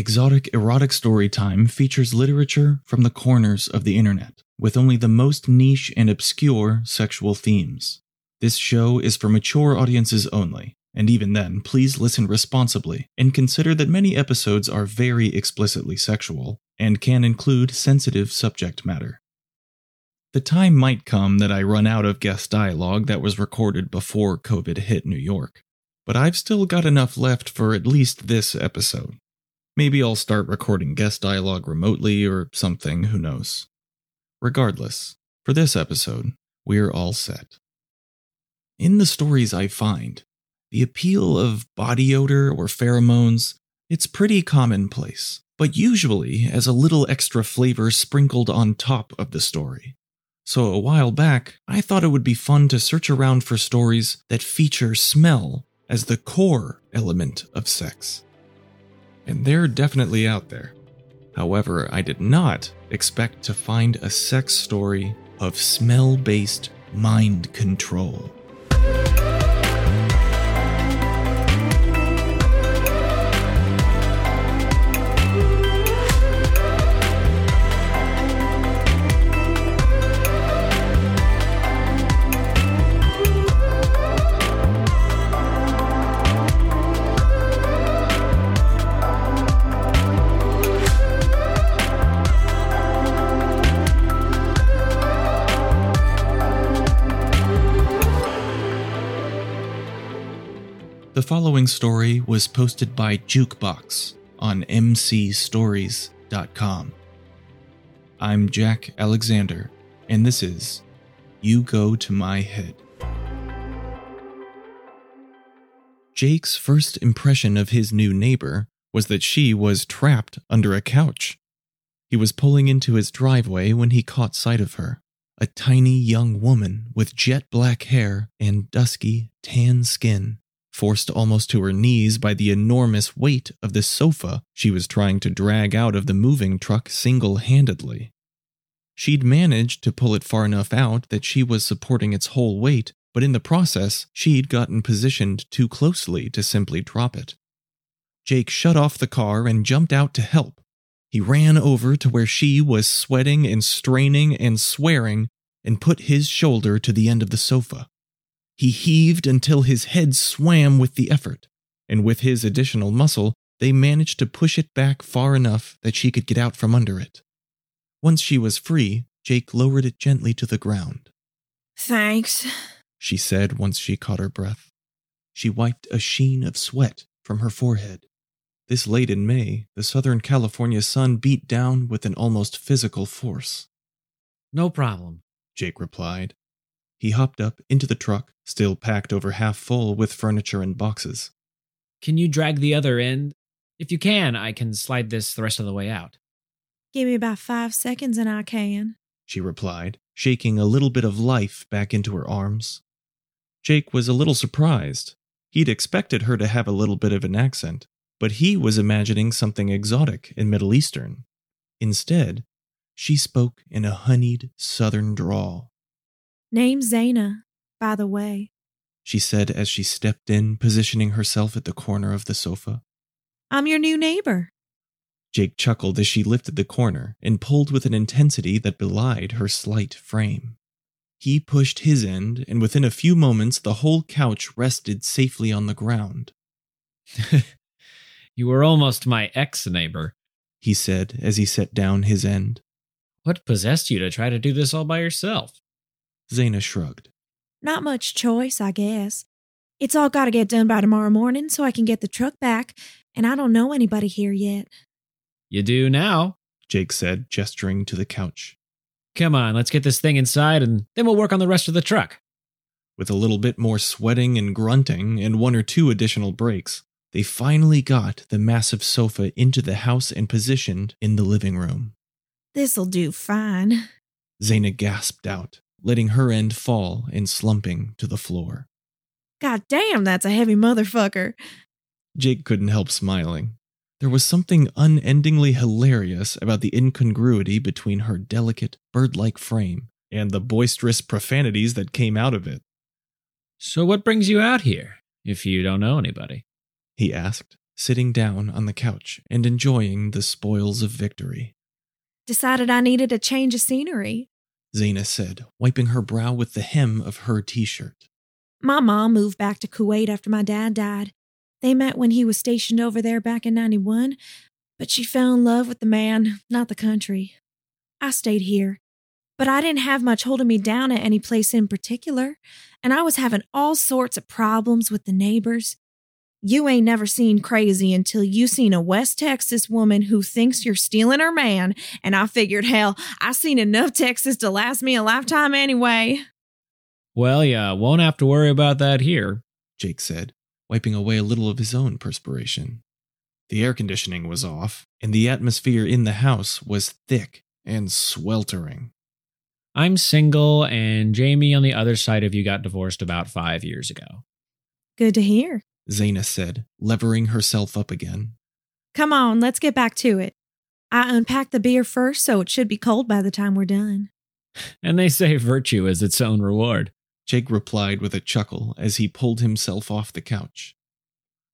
Exotic Erotic Storytime features literature from the corners of the internet, with only the most niche and obscure sexual themes. This show is for mature audiences only, and even then, please listen responsibly and consider that many episodes are very explicitly sexual and can include sensitive subject matter. The time might come that I run out of guest dialogue that was recorded before COVID hit New York, but I've still got enough left for at least this episode. Maybe I'll start recording guest dialogue remotely or something, who knows. Regardless, for this episode, we're all set. In the stories I find, the appeal of body odor or pheromones, it's pretty commonplace, but usually as a little extra flavor sprinkled on top of the story. So a while back, I thought it would be fun to search around for stories that feature smell as the core element of sex. And they're definitely out there. However, I did not expect to find a sex story of smell based mind control. Following story was posted by Jukebox on mcstories.com. I'm Jack Alexander, and this is You Go to My Head. Jake's first impression of his new neighbor was that she was trapped under a couch. He was pulling into his driveway when he caught sight of her, a tiny young woman with jet black hair and dusky, tan skin forced almost to her knees by the enormous weight of the sofa she was trying to drag out of the moving truck single handedly. She'd managed to pull it far enough out that she was supporting its whole weight, but in the process, she'd gotten positioned too closely to simply drop it. Jake shut off the car and jumped out to help. He ran over to where she was sweating and straining and swearing and put his shoulder to the end of the sofa. He heaved until his head swam with the effort, and with his additional muscle, they managed to push it back far enough that she could get out from under it. Once she was free, Jake lowered it gently to the ground. Thanks. She said once she caught her breath. She wiped a sheen of sweat from her forehead. This late in May, the Southern California sun beat down with an almost physical force. No problem, Jake replied. He hopped up into the truck, still packed over half full with furniture and boxes. Can you drag the other end? If you can, I can slide this the rest of the way out. Give me about five seconds and I can. She replied, shaking a little bit of life back into her arms. Jake was a little surprised. He'd expected her to have a little bit of an accent, but he was imagining something exotic and Middle Eastern. Instead, she spoke in a honeyed southern drawl. Name's Zaina, by the way. She said as she stepped in, positioning herself at the corner of the sofa. I'm your new neighbor. Jake chuckled as she lifted the corner and pulled with an intensity that belied her slight frame. He pushed his end, and within a few moments, the whole couch rested safely on the ground. you were almost my ex neighbor, he said as he set down his end. What possessed you to try to do this all by yourself? Zaina shrugged. Not much choice, I guess. It's all got to get done by tomorrow morning so I can get the truck back, and I don't know anybody here yet. You do now, Jake said, gesturing to the couch. Come on, let's get this thing inside and then we'll work on the rest of the truck. With a little bit more sweating and grunting and one or two additional breaks, they finally got the massive sofa into the house and positioned in the living room. This'll do fine. Zaina gasped out, letting her end fall and slumping to the floor. God damn, that's a heavy motherfucker. Jake couldn't help smiling. There was something unendingly hilarious about the incongruity between her delicate, bird like frame and the boisterous profanities that came out of it. So, what brings you out here, if you don't know anybody? He asked, sitting down on the couch and enjoying the spoils of victory. Decided I needed a change of scenery. Zaina said, wiping her brow with the hem of her t shirt. My mom moved back to Kuwait after my dad died. They met when he was stationed over there back in 91, but she fell in love with the man, not the country. I stayed here, but I didn't have much holding me down at any place in particular, and I was having all sorts of problems with the neighbors. You ain't never seen crazy until you seen a West Texas woman who thinks you're stealing her man, and I figured, hell, I seen enough Texas to last me a lifetime anyway. Well, yeah, won't have to worry about that here. Jake said, wiping away a little of his own perspiration. The air conditioning was off, and the atmosphere in the house was thick and sweltering. I'm single, and Jamie on the other side of you got divorced about five years ago. Good to hear. Zaina said, levering herself up again. Come on, let's get back to it. I unpacked the beer first, so it should be cold by the time we're done. And they say virtue is its own reward. Jake replied with a chuckle as he pulled himself off the couch.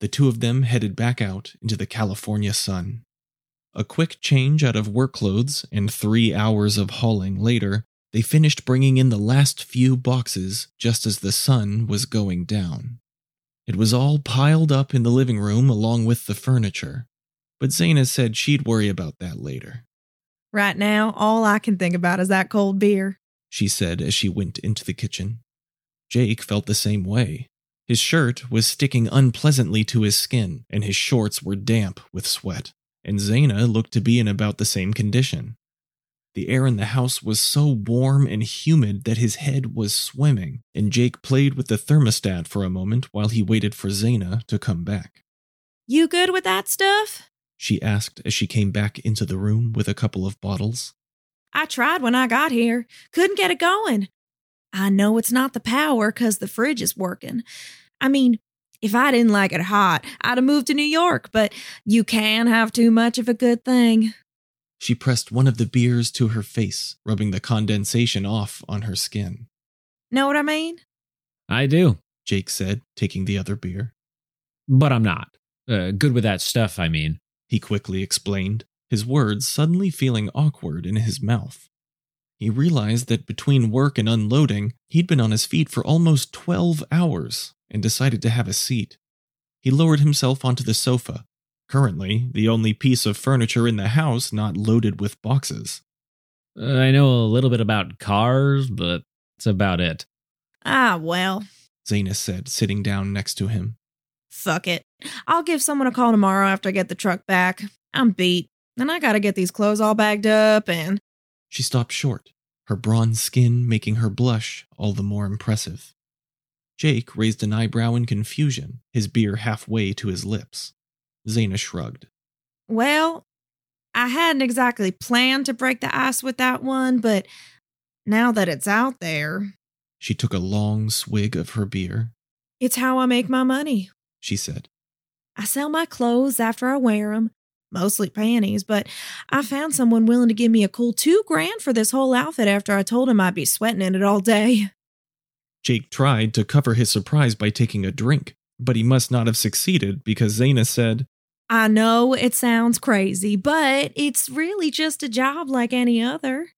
The two of them headed back out into the California sun. A quick change out of work clothes and three hours of hauling later, they finished bringing in the last few boxes just as the sun was going down. It was all piled up in the living room along with the furniture, but Zaina said she'd worry about that later. Right now, all I can think about is that cold beer, she said as she went into the kitchen. Jake felt the same way. His shirt was sticking unpleasantly to his skin, and his shorts were damp with sweat, and Zaina looked to be in about the same condition. The air in the house was so warm and humid that his head was swimming, and Jake played with the thermostat for a moment while he waited for Zaina to come back. You good with that stuff? She asked as she came back into the room with a couple of bottles. I tried when I got here. Couldn't get it going. I know it's not the power because the fridge is working. I mean, if I didn't like it hot, I'd have moved to New York, but you can have too much of a good thing. She pressed one of the beers to her face, rubbing the condensation off on her skin. Know what I mean? I do, Jake said, taking the other beer. But I'm not. Uh, good with that stuff, I mean. He quickly explained, his words suddenly feeling awkward in his mouth. He realized that between work and unloading, he'd been on his feet for almost 12 hours and decided to have a seat. He lowered himself onto the sofa, currently the only piece of furniture in the house not loaded with boxes. Uh, I know a little bit about cars, but that's about it. Ah, well, Zenas said, sitting down next to him. Fuck it. I'll give someone a call tomorrow after I get the truck back. I'm beat, and I gotta get these clothes all bagged up and. She stopped short, her bronze skin making her blush all the more impressive. Jake raised an eyebrow in confusion, his beer halfway to his lips. Zaina shrugged. Well, I hadn't exactly planned to break the ice with that one, but now that it's out there. She took a long swig of her beer. It's how I make my money, she said. I sell my clothes after I wear them, mostly panties, but I found someone willing to give me a cool two grand for this whole outfit after I told him I'd be sweating in it all day. Jake tried to cover his surprise by taking a drink, but he must not have succeeded because Zaina said, I know it sounds crazy, but it's really just a job like any other.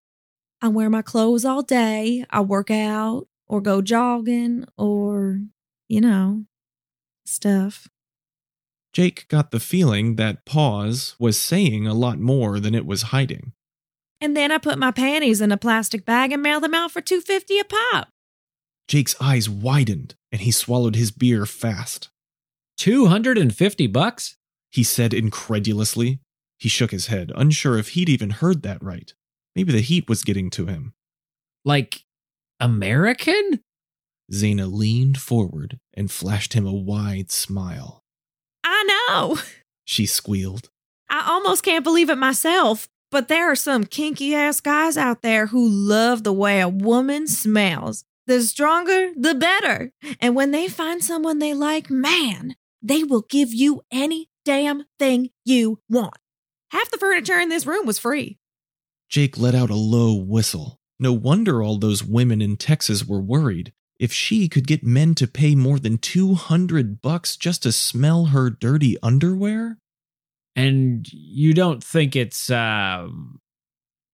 I wear my clothes all day, I work out, or go jogging, or, you know, stuff. Jake got the feeling that pause was saying a lot more than it was hiding. And then I put my panties in a plastic bag and mail them out for 250 a pop. Jake's eyes widened and he swallowed his beer fast. 250 bucks? He said incredulously. He shook his head, unsure if he'd even heard that right. Maybe the heat was getting to him. Like American? Zaina leaned forward and flashed him a wide smile. I know, she squealed. I almost can't believe it myself, but there are some kinky ass guys out there who love the way a woman smells. The stronger, the better. And when they find someone they like, man, they will give you any damn thing you want. Half the furniture in this room was free. Jake let out a low whistle. No wonder all those women in Texas were worried. If she could get men to pay more than 200 bucks just to smell her dirty underwear? And you don't think it's, uh,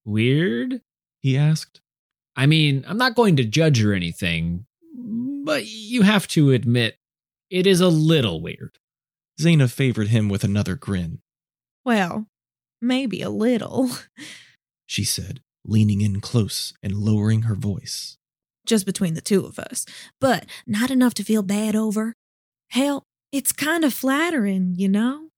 weird? He asked. I mean, I'm not going to judge or anything, but you have to admit it is a little weird. Zaina favored him with another grin. Well, maybe a little. She said, leaning in close and lowering her voice. Just between the two of us, but not enough to feel bad over. Hell, it's kind of flattering, you know?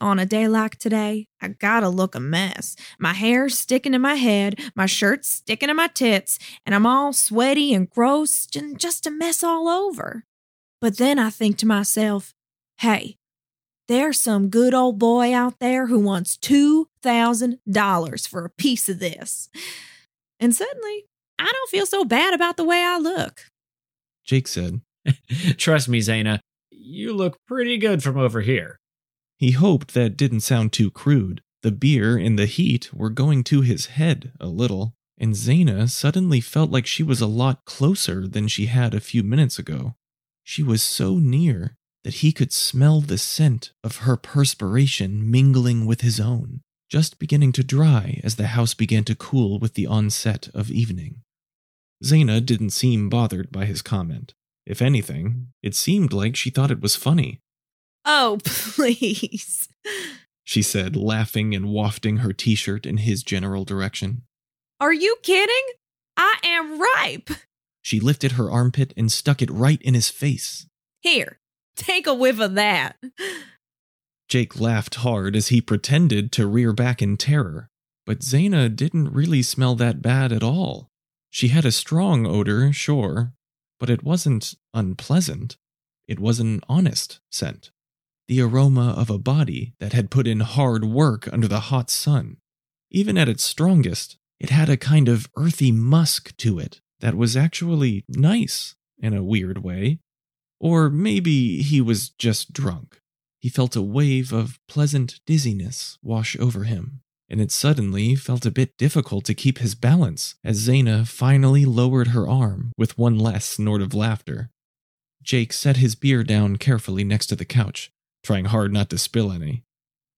On a day like today, I gotta look a mess. My hair's sticking to my head, my shirt's sticking to my tits, and I'm all sweaty and gross and just a mess all over. But then I think to myself, hey, there's some good old boy out there who wants $2,000 for a piece of this. And suddenly, I don't feel so bad about the way I look. Jake said. Trust me, Zaina, you look pretty good from over here. He hoped that didn't sound too crude. The beer and the heat were going to his head a little, and Zaina suddenly felt like she was a lot closer than she had a few minutes ago. She was so near that he could smell the scent of her perspiration mingling with his own, just beginning to dry as the house began to cool with the onset of evening. Zaina didn't seem bothered by his comment. If anything, it seemed like she thought it was funny. Oh, please. She said, laughing and wafting her t shirt in his general direction. Are you kidding? I am ripe. She lifted her armpit and stuck it right in his face. Here, take a whiff of that. Jake laughed hard as he pretended to rear back in terror, but Zaina didn't really smell that bad at all. She had a strong odor, sure, but it wasn't unpleasant. It was an honest scent. The aroma of a body that had put in hard work under the hot sun. Even at its strongest, it had a kind of earthy musk to it that was actually nice in a weird way. Or maybe he was just drunk. He felt a wave of pleasant dizziness wash over him, and it suddenly felt a bit difficult to keep his balance as Zaina finally lowered her arm with one last snort of laughter. Jake set his beer down carefully next to the couch, trying hard not to spill any.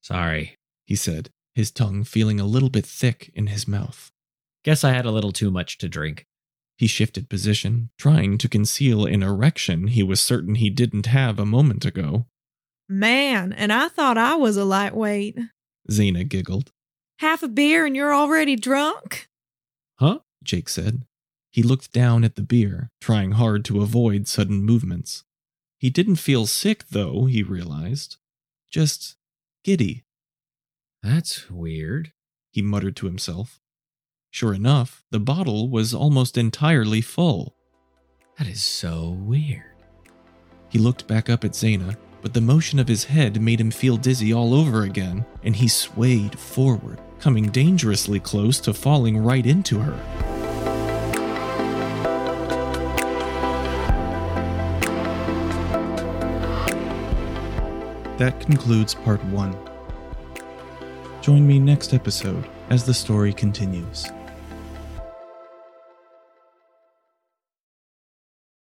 Sorry. He said, his tongue feeling a little bit thick in his mouth. Guess I had a little too much to drink. He shifted position, trying to conceal an erection he was certain he didn't have a moment ago. Man, and I thought I was a lightweight. Zaina giggled. Half a beer and you're already drunk? Huh? Jake said. He looked down at the beer, trying hard to avoid sudden movements. He didn't feel sick, though, he realized. Just giddy, That's weird. he muttered to himself. Sure enough, the bottle was almost entirely full. That is so weird. He looked back up at Zaina, but the motion of his head made him feel dizzy all over again, and he swayed forward, coming dangerously close to falling right into her. That concludes part one. Join me next episode as the story continues.